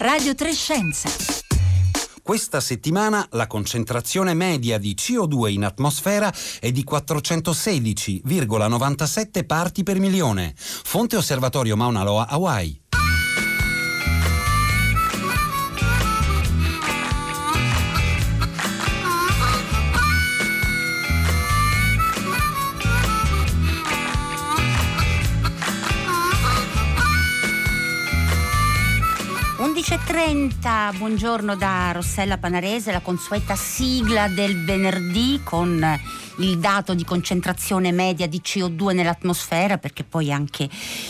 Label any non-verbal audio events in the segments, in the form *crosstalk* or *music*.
Radio Trescenza. Questa settimana la concentrazione media di CO2 in atmosfera è di 416,97 parti per milione. Fonte Osservatorio Mauna Loa, Hawaii. 11.30, buongiorno da Rossella Panarese, la consueta sigla del venerdì con il dato di concentrazione media di CO2 nell'atmosfera, perché poi anche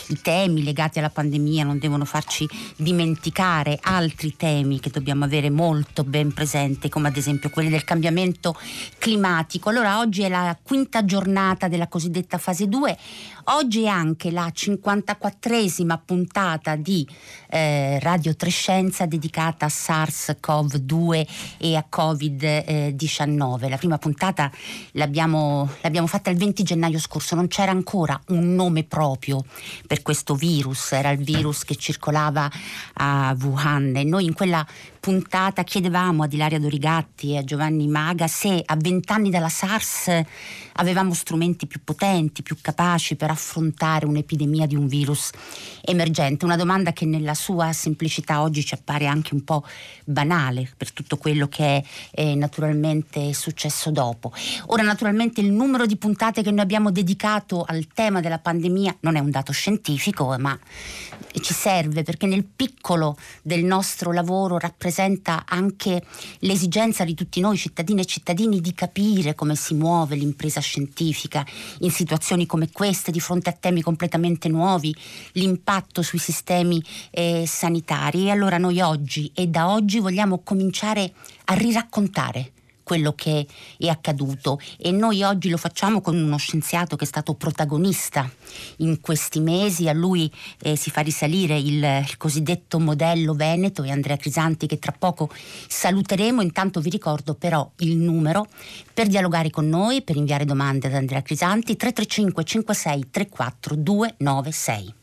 i temi legati alla pandemia non devono farci dimenticare altri temi che dobbiamo avere molto ben presenti, come ad esempio quelli del cambiamento climatico. Allora oggi è la quinta giornata della cosiddetta fase 2, oggi è anche la 54esima puntata di eh, Radio Trescenza dedicata a SARS-CoV-2 e a Covid-19. La prima puntata l'abbiamo l'abbiamo, l'abbiamo fatta il 20 gennaio scorso, non c'era ancora un nome proprio per questo virus, era il virus che circolava a Wuhan. E noi in quella puntata chiedevamo ad Ilaria Dorigatti e a Giovanni Maga se a vent'anni dalla SARS avevamo strumenti più potenti, più capaci per affrontare un'epidemia di un virus emergente. Una domanda che nella sua semplicità oggi ci appare anche un po' banale per tutto quello che è, è naturalmente successo dopo. Ora naturalmente il numero di puntate che noi abbiamo dedicato al tema della pandemia non è un dato scientifico, ma ci serve perché nel piccolo del nostro lavoro rappresenta anche l'esigenza di tutti noi cittadini e cittadini di capire come si muove l'impresa scientifica in situazioni come queste, di fronte a temi completamente nuovi, l'impatto sui sistemi eh, sanitari. E allora noi oggi e da oggi vogliamo cominciare a riraccontare quello che è accaduto. E noi oggi lo facciamo con uno scienziato che è stato protagonista in questi mesi, a lui eh, si fa risalire il, il, cosiddetto modello Veneto. E Andrea Crisanti che tra poco saluteremo, intanto vi ricordo però il numero per dialogare con noi, per inviare domande ad Andrea Crisanti 335 56 34 296.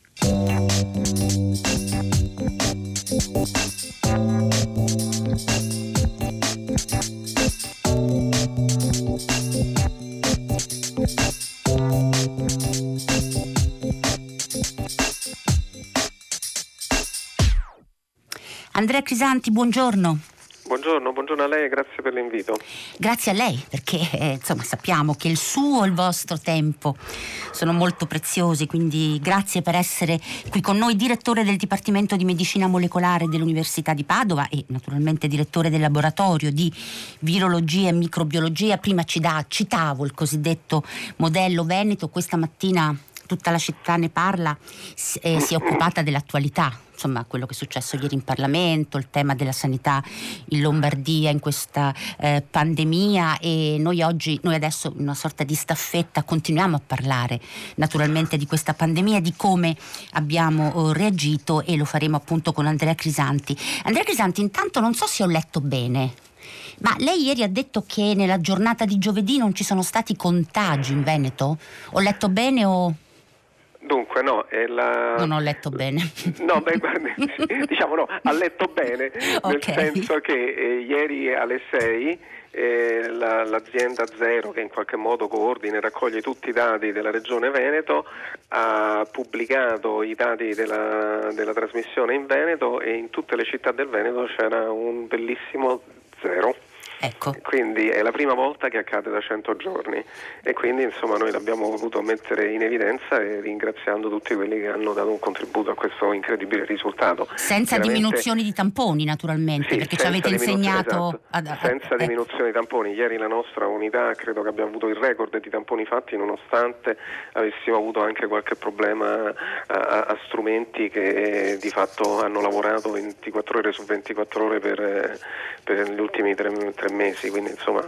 Andrea Crisanti, buongiorno. Buongiorno, buongiorno a lei e grazie per l'invito. Grazie a lei perché eh, insomma, sappiamo che il suo e il vostro tempo sono molto preziosi, quindi grazie per essere qui con noi, direttore del Dipartimento di Medicina Molecolare dell'Università di Padova e naturalmente direttore del laboratorio di virologia e microbiologia. Prima ci da, citavo il cosiddetto modello Veneto, questa mattina tutta la città ne parla, eh, si è occupata dell'attualità insomma quello che è successo ieri in Parlamento, il tema della sanità in Lombardia in questa eh, pandemia e noi oggi, noi adesso in una sorta di staffetta continuiamo a parlare naturalmente di questa pandemia, di come abbiamo oh, reagito e lo faremo appunto con Andrea Crisanti. Andrea Crisanti, intanto non so se ho letto bene. Ma lei ieri ha detto che nella giornata di giovedì non ci sono stati contagi in Veneto? Ho letto bene o... Dunque, no, la... Non ho letto bene. No, beh, guardi, *laughs* diciamo no, ha letto bene, okay. nel senso che eh, ieri alle 6 eh, la, l'azienda Zero, che in qualche modo coordina e raccoglie tutti i dati della Regione Veneto, ha pubblicato i dati della, della trasmissione in Veneto e in tutte le città del Veneto c'era un bellissimo zero. Ecco. Quindi è la prima volta che accade da 100 giorni e quindi insomma noi l'abbiamo voluto mettere in evidenza e ringraziando tutti quelli che hanno dato un contributo a questo incredibile risultato. Senza diminuzioni di tamponi naturalmente, sì, perché ci avete insegnato... Esatto. Ad, senza eh. diminuzioni di tamponi, ieri la nostra unità credo che abbia avuto il record di tamponi fatti nonostante avessimo avuto anche qualche problema a, a strumenti che di fatto hanno lavorato 24 ore su 24 ore per, per gli ultimi tre, tre tre mesi, quindi insomma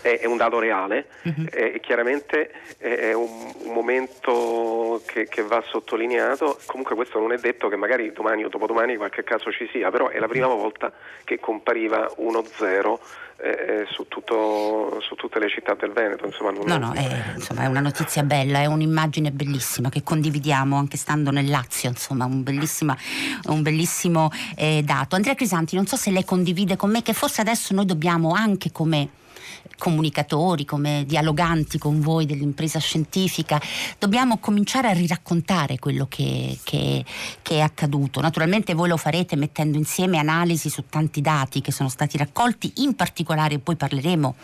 è, è un dato reale uh-huh. e chiaramente è un, un momento che, che, va sottolineato, comunque questo non è detto che magari domani o dopodomani qualche caso ci sia, però è la prima volta che compariva 1-0 eh, su, tutto, su, tutte le città del Veneto. Insomma, non no, no, è, insomma, è, una notizia bella, è un'immagine bellissima che condividiamo anche stando nel Lazio, insomma, un, un bellissimo eh, dato. Andrea Crisanti, non so se lei condivide con me che forse adesso noi dobbiamo anche come comunicatori, come dialoganti con voi dell'impresa scientifica, dobbiamo cominciare a riraccontare quello che, che, che, è accaduto. Naturalmente voi lo farete mettendo insieme analisi su tanti dati che sono stati raccolti, in particolare poi parleremo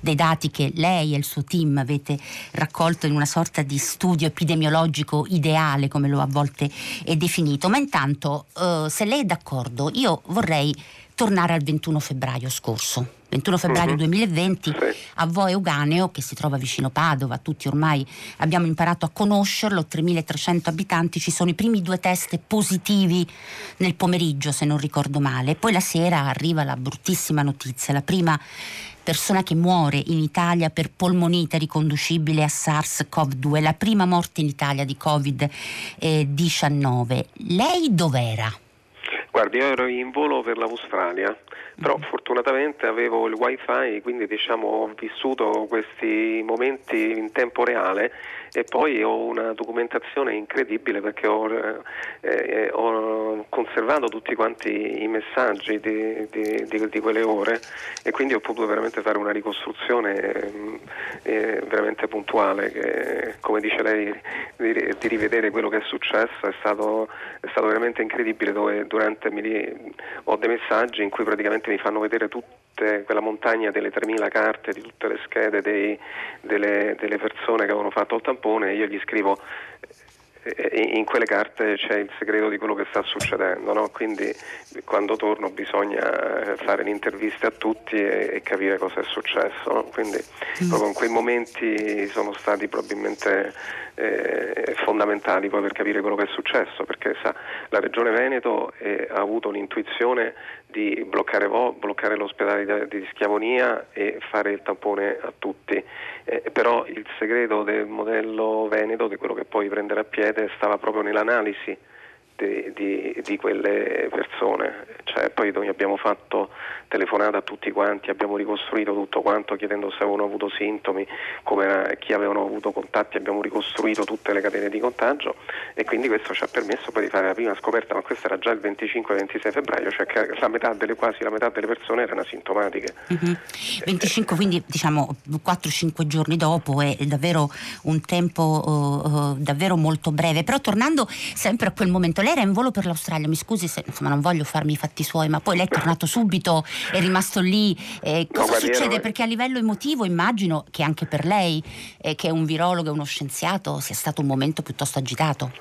dei dati che lei e il suo team avete raccolto in una sorta di studio epidemiologico ideale, come lo a volte è definito. Ma intanto, eh, se lei è d'accordo, io vorrei tornare al 21 febbraio scorso. 21 febbraio uh-huh. 2020 sì. a Vo Euganeo, che si trova vicino Padova, tutti ormai abbiamo imparato a conoscerlo, 3.300 abitanti, ci sono i primi due test positivi nel pomeriggio, se non ricordo male. Poi la sera arriva la bruttissima notizia, la prima persona che muore in Italia per polmonite riconducibile a SARS-CoV-2, la prima morte in Italia di Covid-19. Lei dov'era? Guardi, io ero in volo per l'Australia, però mm. fortunatamente avevo il wifi, quindi diciamo, ho vissuto questi momenti in tempo reale e poi ho una documentazione incredibile perché ho, eh, eh, ho conservato tutti quanti i messaggi di, di, di, di, quelle ore e quindi ho potuto veramente fare una ricostruzione mm, eh, veramente puntuale che come dice lei di, rivedere quello che è successo è stato, è stato veramente incredibile dove durante mi, ho dei messaggi in cui praticamente mi fanno vedere tutte quella montagna delle 3.000 carte di tutte le schede dei, delle, delle persone che avevano fatto il tampone e io gli scrivo in quelle carte c'è il segreto di quello che sta succedendo, no? quindi quando torno bisogna fare le interviste a tutti e, e capire cosa è successo. No? Quindi mm. proprio in quei momenti sono stati probabilmente eh, fondamentali poi per capire quello che è successo, perché sa, la Regione Veneto eh, ha avuto l'intuizione di bloccare, bloccare l'ospedale di, di, Schiavonia e fare il tampone a tutti, eh, però il segreto del modello Veneto, di quello che poi prenderà piede, stava proprio nell'analisi di, di, di, quelle persone. Cioè, poi noi abbiamo fatto telefonata a tutti quanti, abbiamo ricostruito tutto quanto chiedendo se avevano avuto sintomi, come, chi avevano avuto contatti, abbiamo ricostruito tutte le catene di contagio e quindi questo ci ha permesso poi di fare la prima scoperta, ma questo era già il 25-26 febbraio, cioè che la metà delle, quasi la metà delle persone erano asintomatiche. Mm-hmm. 25 quindi diciamo 4-5 giorni dopo è davvero un tempo uh, davvero molto breve, però tornando sempre a quel momento, lei era in volo per l'Australia, mi scusi se insomma, non voglio farmi i fatti suoi, ma poi lei è tornato subito, è rimasto lì. Eh, cosa no, succede? Ero... Perché a livello emotivo immagino che anche per lei, eh, che è un virologo e uno scienziato, sia stato un momento piuttosto agitato.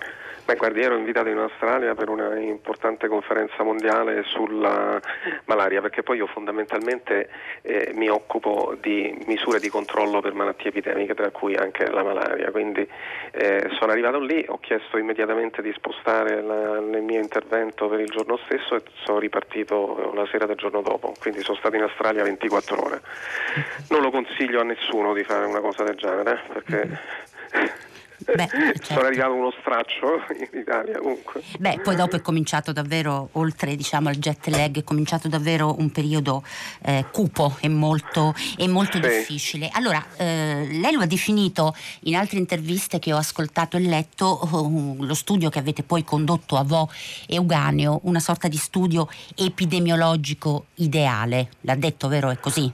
Beh, guardi, ero invitato in Australia per una importante conferenza mondiale sulla malaria, perché poi io fondamentalmente eh, mi occupo di misure di controllo per malattie epidemiche, tra cui anche la malaria. Quindi eh, sono arrivato lì, ho chiesto immediatamente di spostare la, il mio intervento per il giorno stesso e sono ripartito la sera del giorno dopo. Quindi sono stato in Australia 24 ore. Non lo consiglio a nessuno di fare una cosa del genere, perché Beh, certo. Sono arrivato uno straccio in Italia comunque. Beh, poi dopo è cominciato davvero, oltre diciamo, al jet lag, è cominciato davvero un periodo eh, cupo e molto, e molto sì. difficile. Allora, eh, lei lo ha definito in altre interviste che ho ascoltato e letto, uh, lo studio che avete poi condotto a Vo Euganeo, una sorta di studio epidemiologico ideale. L'ha detto, vero? È così?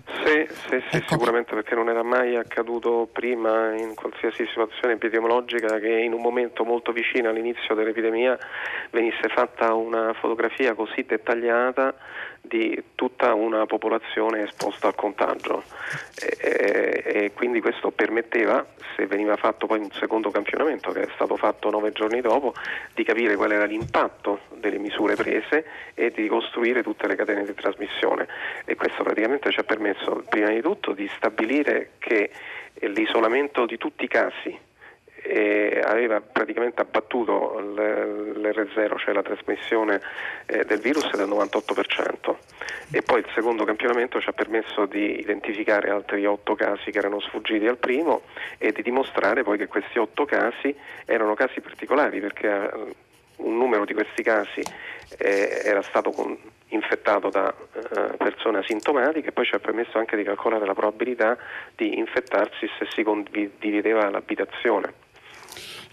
Sì, sì, sì ecco. sicuramente perché non era mai accaduto prima in qualsiasi situazione epidemiologica che in un momento molto vicino all'inizio dell'epidemia venisse fatta una fotografia così dettagliata di tutta una popolazione esposta al contagio. E, e, quindi questo permetteva, se veniva fatto poi un secondo campionamento che è stato fatto nove giorni dopo, di capire qual era l'impatto delle misure prese e di ricostruire tutte le catene di trasmissione. E questo praticamente ci ha permesso prima di tutto di stabilire che l'isolamento di tutti i casi e aveva praticamente abbattuto l'R0, cioè la trasmissione eh, del virus del 98% e poi il secondo campionamento ci ha permesso di identificare altri otto casi che erano sfuggiti al primo e di dimostrare poi che questi otto casi erano casi particolari perché eh, un numero di questi casi eh, era stato infettato da persone asintomatiche e poi ci ha permesso anche di calcolare la probabilità di infettarsi se si condivideva l'abitazione.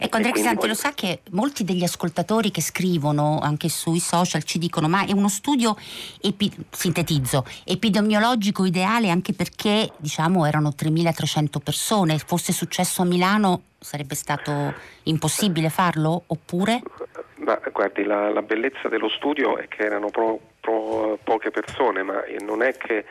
Ecco Andrea Crisanti, lo sa che molti degli ascoltatori che scrivono anche sui social ci dicono ma è uno studio, epi- sintetizzo, epidemiologico ideale anche perché diciamo erano 3.300 persone, fosse successo a Milano sarebbe stato impossibile farlo oppure? Ma guardi, la, la bellezza dello studio è che erano pro, pro, poche persone, ma non è che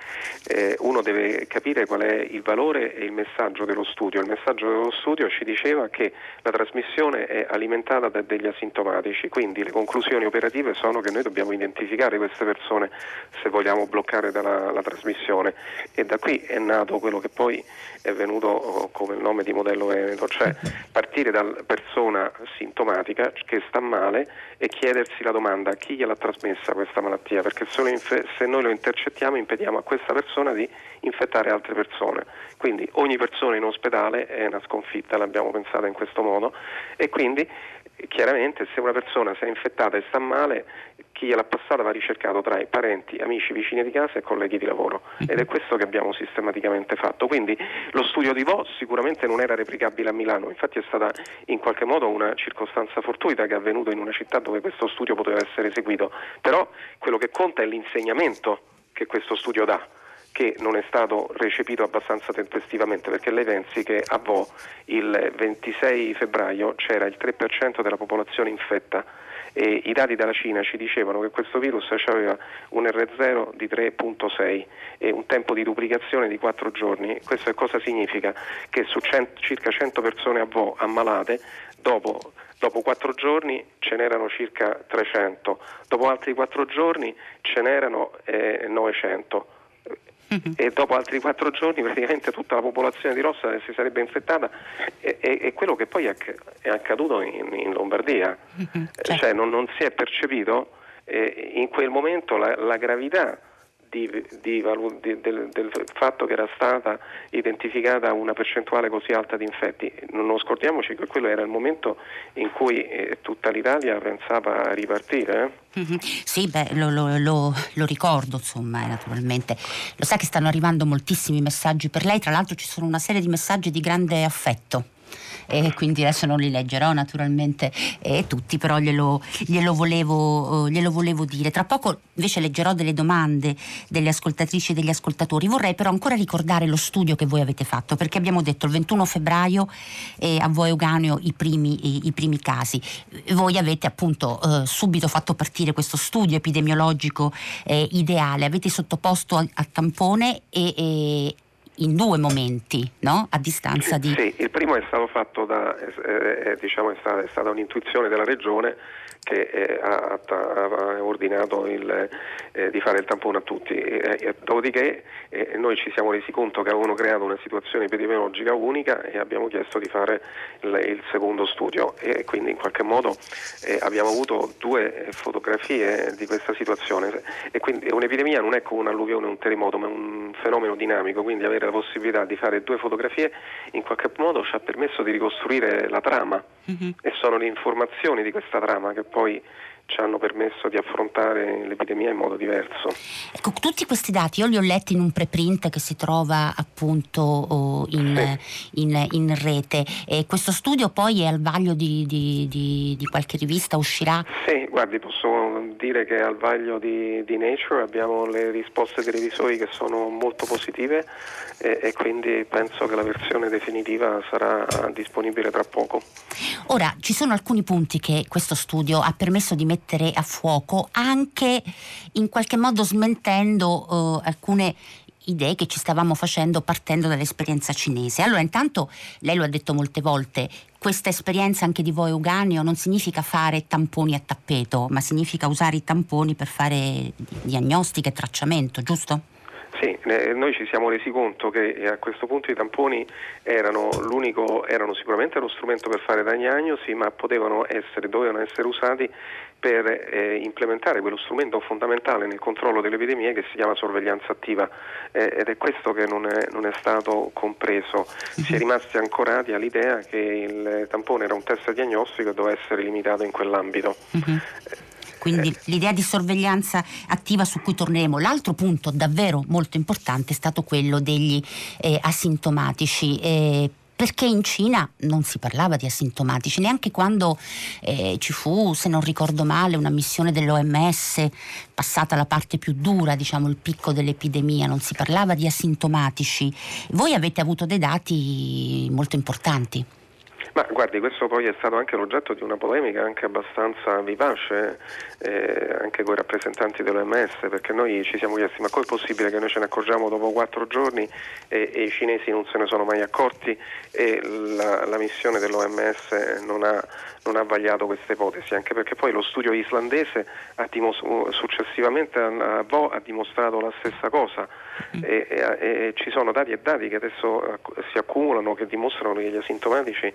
eh, uno deve capire qual è il valore e il messaggio dello studio. Il messaggio dello studio ci diceva che la trasmissione è alimentata da degli asintomatici, quindi le conclusioni operative sono che noi dobbiamo identificare queste persone se vogliamo bloccare dalla, la trasmissione e da qui è nato quello che poi è venuto oh, come il nome di modello Veneto, cioè partire da persona sintomatica che sta male e chiedersi la domanda chi gliel'ha trasmessa questa malattia, perché infe- se noi lo intercettiamo impediamo a questa persona di infettare altre persone. Quindi ogni persona in ospedale è una sconfitta, l'abbiamo pensata in questo modo e quindi chiaramente se una persona si è infettata e sta male, chi gliel'ha passata va ricercato tra i parenti, amici, vicini di casa e colleghi di lavoro. Ed è questo che abbiamo sistematicamente fatto. Quindi lo studio di Vo sicuramente non era replicabile a Milano, infatti è stata in qualche modo una circostanza fortuita che è avvenuta in una città dove questo studio poteva essere eseguito, però quello che conta è l'insegnamento che questo studio dà che non è stato recepito abbastanza tempestivamente perché lei pensi che a Vo il 26 febbraio c'era il 3% della popolazione infetta e i dati dalla Cina ci dicevano che questo virus aveva un R0 di 3.6 e un tempo di duplicazione di 4 giorni. Questo cosa significa? Che su 100, circa 100 persone a Vo ammalate, dopo dopo 4 giorni ce n'erano circa 300, dopo altri 4 giorni ce n'erano eh, 900 e dopo altri quattro giorni praticamente tutta la popolazione di Rossa si sarebbe infettata e, e, e quello che poi è, è accaduto in, in Lombardia, uh-huh. certo. cioè non, non, si è percepito eh, in quel momento la, la gravità di, di, di, del, del, fatto che era stata identificata una percentuale così alta di infetti. Non scordiamoci che quello era il momento in cui eh, tutta l'Italia pensava a ripartire. Eh? Mm-hmm. Sì, beh, lo, lo, lo, lo, ricordo, insomma, eh, naturalmente. Lo sa che stanno arrivando moltissimi messaggi per lei, tra l'altro ci sono una serie di messaggi di grande affetto e quindi adesso non li leggerò naturalmente eh, tutti, però glielo, glielo, volevo, eh, glielo, volevo, dire. Tra poco invece leggerò delle domande delle ascoltatrici e degli ascoltatori. Vorrei però ancora ricordare lo studio che voi avete fatto, perché abbiamo detto il 21 febbraio eh, a voi Euganeo i primi, i, i primi casi. Voi avete appunto eh, subito fatto partire questo studio epidemiologico eh, ideale, avete sottoposto a, a tampone e, e in due momenti, no? a distanza di... Sì, il primo è stato fatto da, eh, diciamo, è stata, è stata un'intuizione della Regione che eh, ha, ha, ordinato il, eh, di fare il tampone a tutti. E, dopodiché eh, noi ci siamo resi conto che avevano creato una situazione epidemiologica unica e abbiamo chiesto di fare il, il secondo studio e quindi in qualche modo eh, abbiamo avuto due fotografie di questa situazione e quindi un'epidemia non è come un'alluvione o un terremoto ma è un fenomeno dinamico, quindi avere la possibilità di fare due fotografie in qualche modo ci ha permesso di ricostruire la trama mm-hmm. e sono le informazioni di questa trama che poi ci hanno permesso di affrontare l'epidemia in modo diverso. Ecco, tutti questi dati io li ho letti in un preprint che si trova appunto oh, in, sì. in, in, rete. E questo studio poi è al vaglio di, di, di, di, qualche rivista, uscirà? Sì, guardi, posso dire che al vaglio di, Nature abbiamo le risposte dei revisori che sono molto positive e, e quindi penso che la versione definitiva sarà disponibile tra poco. Ora, ci sono alcuni punti che questo studio ha permesso di mettere a fuoco, anche in qualche modo smentendo eh, alcune idee che ci stavamo facendo partendo dall'esperienza cinese. Allora, intanto, lei lo ha detto molte volte, questa esperienza anche di voi Euganeo non significa fare tamponi a tappeto, ma significa usare i tamponi per fare diagnostica e tracciamento, giusto? Sì, noi ci siamo resi conto che a questo punto i tamponi erano, erano sicuramente lo strumento per fare diagnosi, ma potevano essere, dovevano essere usati per eh, implementare quello strumento fondamentale nel controllo delle epidemie che si chiama sorveglianza attiva eh, ed è questo che non è, non è stato compreso. Si è mhm. rimasti ancorati all'idea che il tampone era un test diagnostico e doveva essere limitato in quell'ambito. Uh-huh quindi eh. l'idea di sorveglianza attiva su cui torneremo. L'altro punto davvero molto importante è stato quello degli eh, asintomatici. Eh, perché in Cina non si parlava di asintomatici, neanche quando eh, ci fu, se non ricordo male, una missione dell'OMS passata la parte più dura, diciamo il picco dell'epidemia, non si parlava di asintomatici. Voi avete avuto dei dati molto importanti. Ma guardi, questo poi è stato anche l'oggetto di una polemica anche abbastanza vivace, eh, anche con i rappresentanti dell'OMS, perché noi ci siamo chiesti ma com'è possibile che noi ce ne accorgiamo dopo quattro giorni e, e i cinesi non se ne sono mai accorti e la, la missione dell'OMS non ha, non ha, vagliato questa ipotesi, anche perché poi lo studio islandese ha dimos- successivamente a, a, ha dimostrato la stessa cosa mm. e, e, e, ci sono dati e dati che adesso si accumulano che dimostrano che gli asintomatici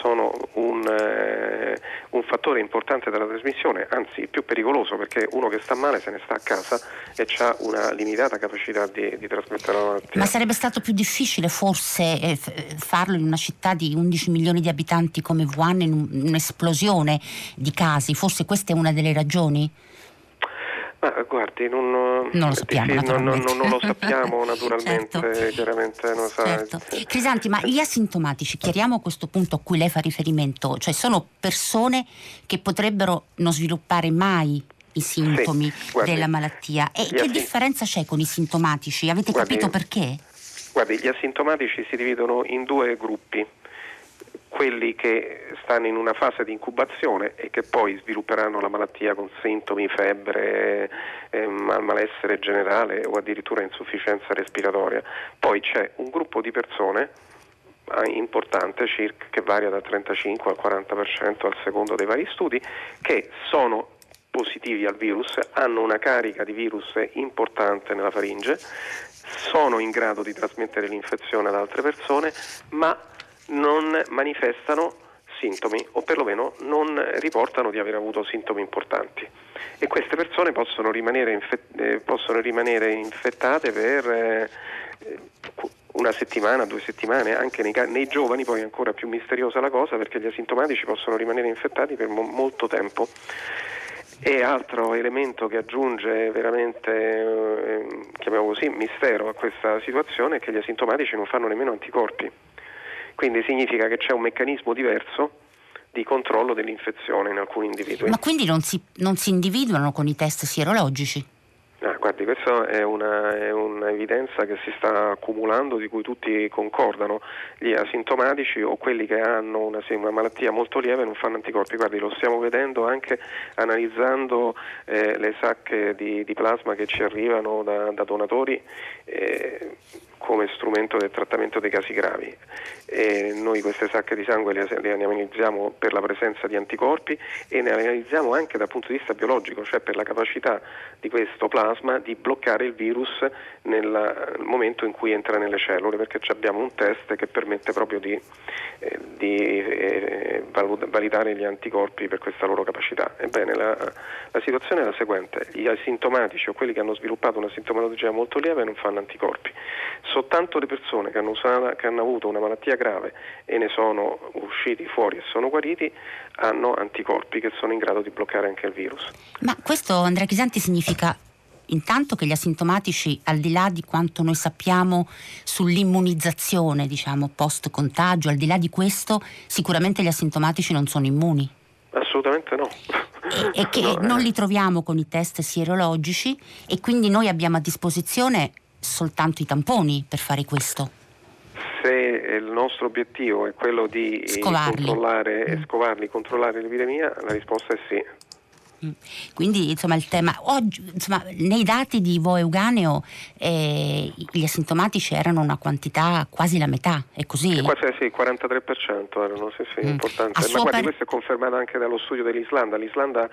sono un, eh, un, fattore importante della trasmissione, anzi più pericoloso perché uno che sta male se ne sta a casa e ha una limitata capacità di, di, trasmettere la malattia. Ma sarebbe stato più difficile forse eh, farlo in una città di 11 milioni di abitanti come Wuhan, in un'esplosione di casi? Forse questa è una delle ragioni? Ma guardi, non, non lo sappiamo, non, non, non, lo sappiamo *laughs* naturalmente, certo. chiaramente non certo. Crisanti, ma gli asintomatici, chiariamo questo punto a cui lei fa riferimento, cioè sono persone che potrebbero non sviluppare mai i sintomi sì, guardi, della malattia. E che differenza c'è con i sintomatici? Avete guardi, capito perché? Guardi, gli asintomatici si dividono in due gruppi quelli che stanno in una fase di incubazione e che poi svilupperanno la malattia con sintomi, febbre, eh, malessere generale o addirittura insufficienza respiratoria. Poi c'è un gruppo di persone ah, importante circa, che varia dal 35 al 40% al secondo dei vari studi, che sono positivi al virus, hanno una carica di virus importante nella faringe, sono in grado di trasmettere l'infezione ad altre persone, ma non manifestano sintomi o perlomeno non riportano di aver avuto sintomi importanti e queste persone possono rimanere, infet- eh, possono rimanere infettate per eh, una settimana, due settimane, anche nei, nei, giovani poi è ancora più misteriosa la cosa perché gli asintomatici possono rimanere infettati per mo- molto tempo. E altro elemento che aggiunge veramente, eh, chiamiamolo così, mistero a questa situazione è che gli asintomatici non fanno nemmeno anticorpi. Quindi significa che c'è un meccanismo diverso di controllo dell'infezione in alcuni individui. Ma quindi non si, non si individuano con i test sierologici? Ah, guardi, questa è, una, è, un'evidenza che si sta accumulando, di cui tutti concordano. Gli asintomatici o quelli che hanno una, una malattia molto lieve non fanno anticorpi. Guardi, lo stiamo vedendo anche analizzando eh, le sacche di, di, plasma che ci arrivano da, da donatori. Eh, come strumento del trattamento dei casi gravi. E noi queste sacche di sangue le, le analizziamo per la presenza di anticorpi e ne analizziamo anche dal punto di vista biologico, cioè per la capacità di questo plasma di bloccare il virus nel momento in cui entra nelle cellule, perché abbiamo un test che permette proprio di, eh, di eh, validare gli anticorpi per questa loro capacità. Ebbene, la, la situazione è la seguente, gli asintomatici o quelli che hanno sviluppato una sintomatologia molto lieve non fanno anticorpi soltanto le persone che hanno, usata, che hanno, avuto una malattia grave e ne sono usciti fuori e sono guariti hanno anticorpi che sono in grado di bloccare anche il virus. Ma questo Andrea Chisanti significa intanto che gli asintomatici, al di là di quanto noi sappiamo sull'immunizzazione, diciamo, post contagio, al di là di questo, sicuramente gli asintomatici non sono immuni. Assolutamente no. E, e che *laughs* no, non li troviamo con i test sierologici e quindi noi abbiamo a disposizione soltanto i tamponi per fare questo? Se il nostro obiettivo è quello di scovarli. controllare, mm. scovarli, controllare l'epidemia, la risposta è sì. Mm. Quindi insomma il tema, oggi, insomma, nei dati di Vo Euganeo eh, gli asintomatici erano una quantità quasi la metà, è così? Quasi sì, il 43% erano, sì, sì, mm. importante. Ma guardi, per... questo è confermato anche dallo studio dell'Islanda. L'Islanda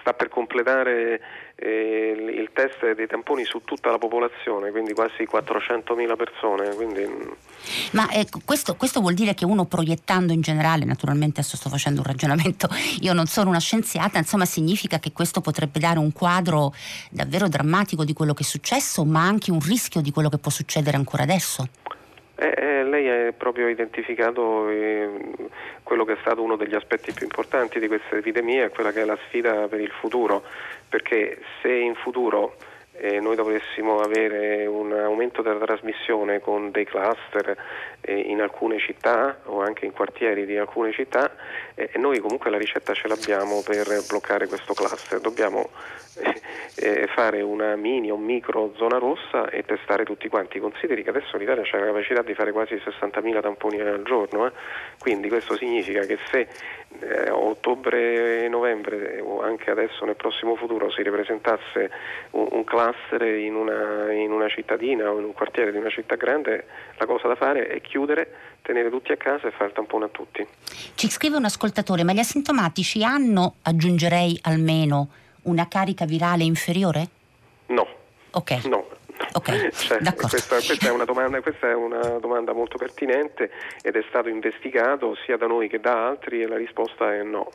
sta per completare eh, il test dei tamponi su tutta la popolazione, quindi quasi 400.000 persone. Quindi... Mm. Ma eh, questo, questo, vuol dire che uno proiettando in generale, naturalmente adesso sto facendo un ragionamento, *laughs* io non sono una scienziata, insomma significa che questo potrebbe dare un quadro davvero drammatico di quello che è successo, ma anche un rischio di quello che può succedere ancora adesso? Eh, eh, lei ha proprio identificato eh, quello che è stato uno degli aspetti più importanti di questa epidemia, quella che è la sfida per il futuro, perché se in futuro eh, noi dovessimo avere un aumento della trasmissione con dei cluster eh, in alcune città o anche in quartieri di alcune città eh, noi comunque la ricetta ce l'abbiamo per bloccare questo cluster. Dobbiamo eh, eh, fare una mini o micro zona rossa e testare tutti quanti. Consideri che adesso l'Italia ha la capacità di fare quasi 60.000 tamponi al giorno, eh. quindi questo significa che se eh, ottobre e novembre o anche adesso nel prossimo futuro si ripresentasse un, un cluster in una, in una cittadina o in un quartiere di una città grande, la cosa da fare è chiudere, tenere tutti a casa e fare il tampone a tutti. Ci scrive un ascoltatore, ma gli asintomatici hanno, aggiungerei almeno, una carica virale inferiore? No. Ok. No, Okay, cioè, questa, questa, è domanda, questa, è una domanda, molto pertinente ed è stato investigato sia da noi che da altri e la risposta è no.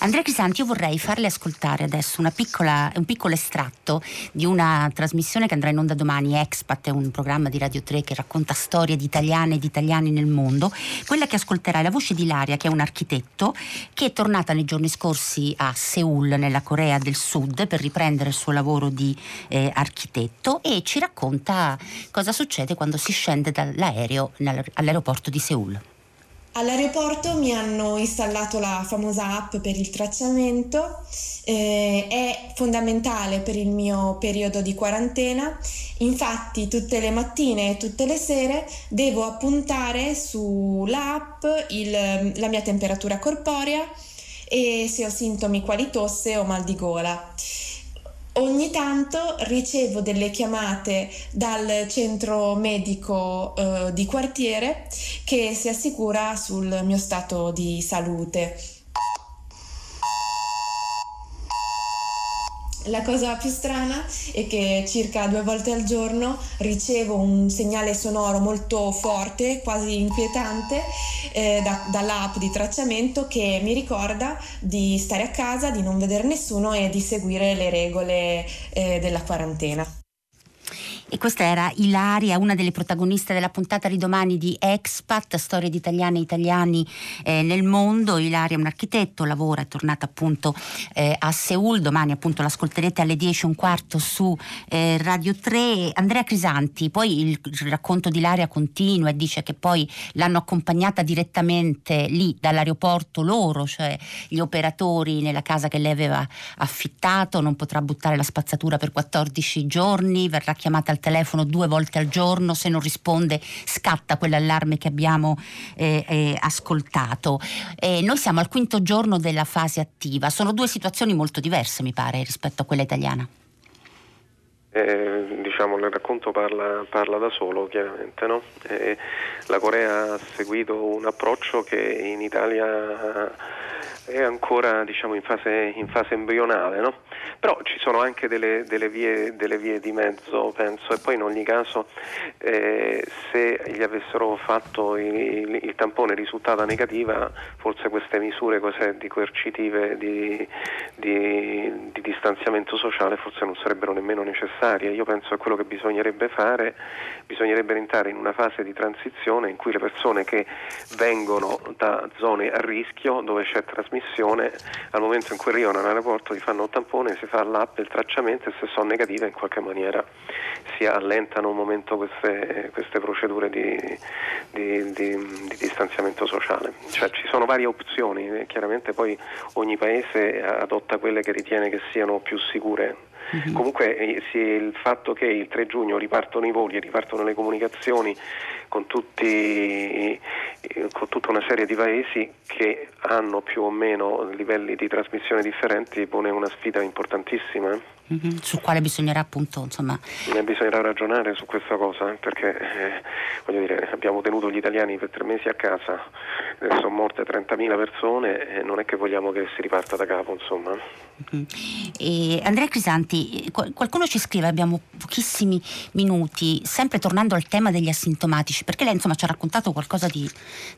Andrea Crisanti, io vorrei farle ascoltare adesso piccola, un piccolo estratto di una trasmissione che andrà in onda domani, Expat, è un programma di Radio 3 che racconta storie di italiane e di italiani nel mondo. Quella che ascolterà è la voce di Ilaria, che è un architetto, che è tornata nei giorni scorsi a Seoul, nella Corea del Sud, per riprendere il suo lavoro di eh, architetto e ci racconta cosa succede quando si scende dall'aereo all'aeroporto di Seoul. All'aeroporto mi hanno installato la famosa app per il tracciamento, eh, è fondamentale per il mio periodo di quarantena, infatti tutte le mattine e tutte le sere devo appuntare sull'app il, la mia temperatura corporea e se ho sintomi quali tosse o mal di gola. Ogni tanto ricevo delle chiamate dal centro medico eh, di quartiere che si assicura sul mio stato di salute. La cosa più strana è che circa due volte al giorno ricevo un segnale sonoro molto forte, quasi inquietante, eh, da, dall'app di tracciamento che mi ricorda di stare a casa, di non vedere nessuno e di seguire le regole eh, della quarantena. E questa era Ilaria, una delle protagoniste della puntata di domani di Expat, storie di italiane e italiani eh, nel mondo. Ilaria è un architetto, lavora, è tornata appunto eh, a Seoul, domani appunto l'ascolterete alle 10 e un quarto su eh, Radio 3. Andrea Crisanti, poi il racconto di Ilaria continua e dice che poi l'hanno accompagnata direttamente lì dall'aeroporto loro, cioè gli operatori nella casa che lei aveva affittato, non potrà buttare la spazzatura per 14 giorni, verrà chiamata al telefono due volte al giorno, se non risponde scatta quell'allarme che abbiamo eh, eh, ascoltato. Eh, noi siamo al quinto giorno della fase attiva, sono due situazioni molto diverse mi pare rispetto a quella italiana. Eh, diciamo, il racconto parla, parla, da solo chiaramente. No? Eh, la Corea ha seguito un approccio che in Italia è ancora diciamo, in, fase, in, fase, embrionale, no? però ci sono anche delle, delle, vie, delle, vie, di mezzo, penso, e poi in ogni caso eh, se gli avessero fatto il, il, tampone risultata negativa, forse queste misure di coercitive di, di, di, distanziamento sociale forse non sarebbero nemmeno necessarie. Io penso che quello che bisognerebbe fare, bisognerebbe entrare in una fase di transizione in cui le persone che vengono da zone a rischio dove c'è trasmissione al momento in cui arrivano all'aeroporto ti fanno un tampone, si fa l'app il tracciamento e se sono negative in qualche maniera si allentano un momento queste, queste procedure di, di, di, di, distanziamento sociale. Cioè ci sono varie opzioni, chiaramente poi ogni paese adotta quelle che ritiene che siano più sicure Mm-hmm. Comunque eh, il fatto che il 3 giugno ripartono i voli e ripartono le comunicazioni con, tutti, eh, con tutta una serie di paesi che hanno più o meno livelli di trasmissione differenti pone una sfida importantissima. Eh? Mm-hmm, sul quale bisognerà appunto insomma... Bisognerà ragionare su questa cosa eh, perché eh, voglio dire, abbiamo tenuto gli italiani per tre mesi a casa, sono morte 30.000 persone e non è che vogliamo che si riparta da capo insomma. Mm-hmm. Andrea Crisanti, qualcuno ci scrive, abbiamo pochissimi minuti, sempre tornando al tema degli asintomatici, perché lei insomma ci ha raccontato qualcosa di,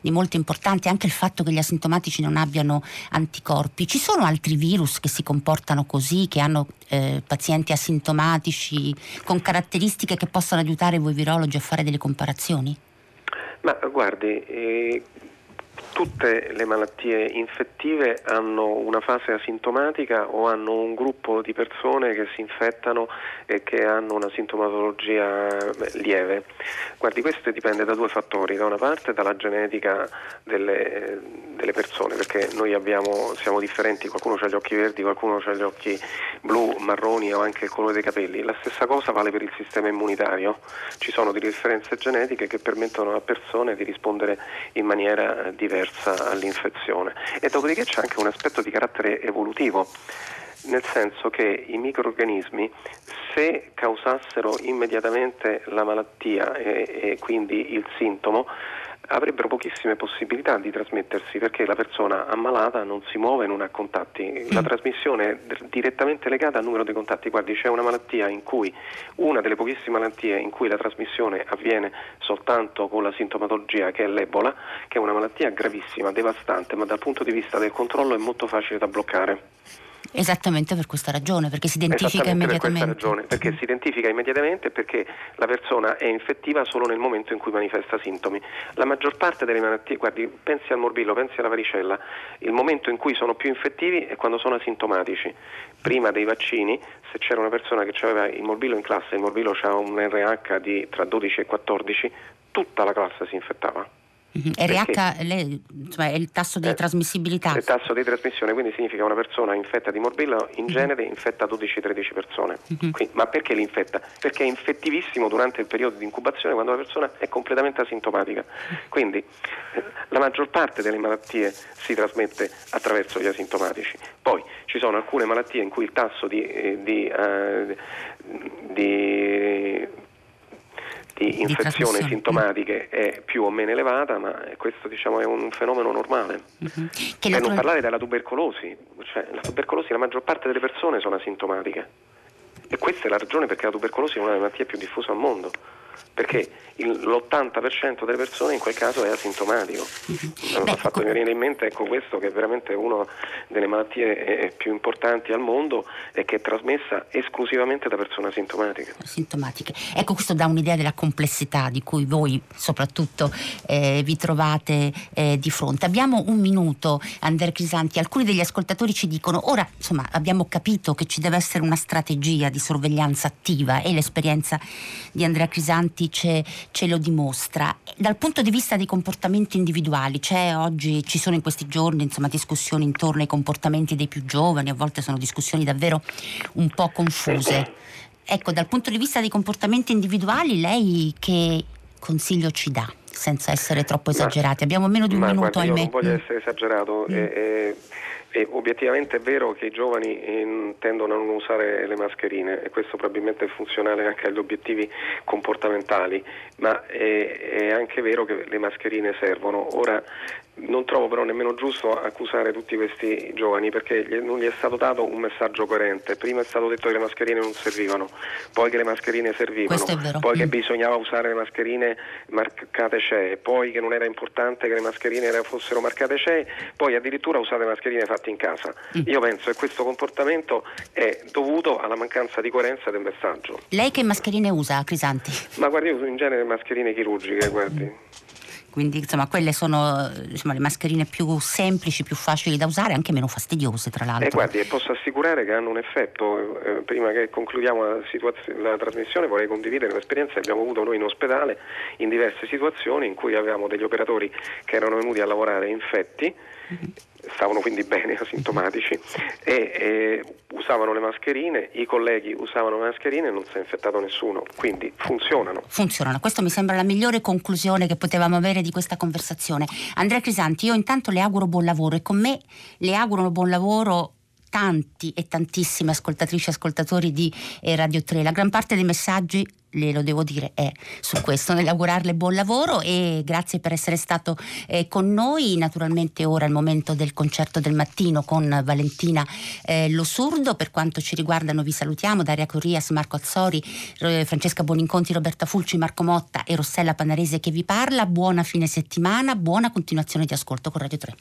di molto importante, anche il fatto che gli asintomatici non abbiano anticorpi. Ci sono altri virus che si comportano così, che hanno eh, pazienti asintomatici con caratteristiche che possono aiutare voi virologi a fare delle comparazioni? Ma guardi, eh, tutte le malattie infettive hanno una fase asintomatica o hanno un gruppo di persone che si infettano e che hanno una sintomatologia lieve. Guardi, questo dipende da due fattori, da una parte dalla genetica delle, delle persone, perché noi abbiamo, siamo differenti, qualcuno ha gli occhi verdi, qualcuno ha gli occhi blu, marroni o anche il colore dei capelli. La stessa cosa vale per il sistema immunitario, ci sono delle differenze genetiche che permettono a persone di rispondere in maniera diversa all'infezione. E dopodiché c'è anche un aspetto di carattere evolutivo nel senso che i microorganismi se causassero immediatamente la malattia e, e quindi il sintomo avrebbero pochissime possibilità di trasmettersi perché la persona ammalata non si muove, non ha contatti. La mm. trasmissione è direttamente legata al numero dei contatti. Guardi, c'è una malattia in cui, una delle pochissime malattie in cui la trasmissione avviene soltanto con la sintomatologia che è l'Ebola, che è una malattia gravissima, devastante, ma dal punto di vista del controllo è molto facile da bloccare. Esattamente per questa ragione, perché si identifica immediatamente. Per ragione, perché si identifica immediatamente perché la persona è infettiva solo nel momento in cui manifesta sintomi. La maggior parte delle malattie, guardi, pensi al morbillo, pensi alla varicella, il momento in cui sono più infettivi è quando sono asintomatici. Prima dei vaccini, se c'era una persona che aveva il morbillo in classe, il morbillo ha un RH di tra 12 e 14, tutta la classe si infettava. RH lei, insomma, è il tasso di eh, trasmissibilità. Il tasso di trasmissione, quindi significa una persona infetta di morbillo in mm-hmm. genere infetta 12-13 persone. Mm-hmm. Quindi, ma perché l'infetta? Perché è infettivissimo durante il periodo di incubazione quando la persona è completamente asintomatica. Quindi eh, la maggior parte delle malattie si trasmette attraverso gli asintomatici. Poi ci sono alcune malattie in cui il tasso di, eh, di, uh, di di infezioni sintomatiche è più o meno elevata, ma questo diciamo, è un fenomeno normale. Uh-huh. Per non parlare della tubercolosi, cioè, la tubercolosi la maggior parte delle persone sono asintomatiche e questa è la ragione perché la tubercolosi è una delle malattie più diffuse al mondo perché il, l'80% delle persone in quel caso è asintomatico. Mm-hmm. Mi ha fatto venire in mente ecco, questo che è veramente una delle malattie eh, più importanti al mondo e che è trasmessa esclusivamente da persone asintomatiche. Asintomatiche. Ecco, questo dà un'idea della complessità di cui voi soprattutto eh, vi trovate eh, di fronte. Abbiamo un minuto, Ander Crisanti, alcuni degli ascoltatori ci dicono, ora insomma abbiamo capito che ci deve essere una strategia di sorveglianza attiva e l'esperienza di Andrea Crisanti ce, ce, lo dimostra. Dal punto di vista dei comportamenti individuali, c'è oggi, ci sono in questi giorni insomma, discussioni intorno ai comportamenti dei più giovani, a volte sono discussioni davvero un po' confuse. Ecco, dal punto di vista dei comportamenti individuali, lei che consiglio ci dà? senza essere troppo esagerati. Abbiamo meno di un minuto, guarda, ahimè. non voglio essere esagerato. Mm. E, e e obiettivamente è vero che i giovani eh, tendono a non usare le mascherine e questo probabilmente è funzionale anche agli obiettivi comportamentali, ma è anche vero che le mascherine servono. Ora non trovo però nemmeno giusto accusare tutti questi giovani perché non gli è stato dato un messaggio coerente. Prima è stato detto che le mascherine non servivano, poi che le mascherine servivano, poi che mm. bisognava usare le mascherine marcate CE, poi che non era importante che le mascherine fossero marcate CE, poi addirittura usate mascherine fatte in casa. Mm. Io penso che questo comportamento è dovuto alla mancanza di coerenza del messaggio. Lei che mascherine usa, Crisanti? Ma guardi, io uso in genere mascherine chirurgiche, guardi. Quindi insomma quelle sono insomma, le mascherine più semplici, più facili da usare, anche meno fastidiose tra l'altro. Eh, guardi, posso assicurare che hanno un effetto, eh, prima che concludiamo la, la, trasmissione vorrei condividere un'esperienza che abbiamo avuto noi in ospedale in diverse situazioni in cui avevamo degli operatori che erano venuti a lavorare infetti. Stavano quindi bene, asintomatici, e, e, usavano le mascherine, i colleghi usavano le mascherine e non si è infettato nessuno, quindi funzionano. Funzionano, questa mi sembra la migliore conclusione che potevamo avere di questa conversazione. Andrea Crisanti, io intanto le auguro buon lavoro e con me le auguro buon lavoro tanti e tantissime ascoltatrici e ascoltatori di eh, Radio 3. La gran parte dei messaggi glielo devo dire, è su questo, nell'augurarle buon lavoro e grazie per essere stato eh, con noi. Naturalmente ora è il momento del concerto del mattino con Valentina eh, Losurdo. Per quanto ci riguardano vi salutiamo, Daria Corrias, Marco Azzori, Francesca Buoninconti, Roberta Fulci, Marco Motta e Rossella Panarese che vi parla. Buona fine settimana, buona continuazione di ascolto con Radio 3.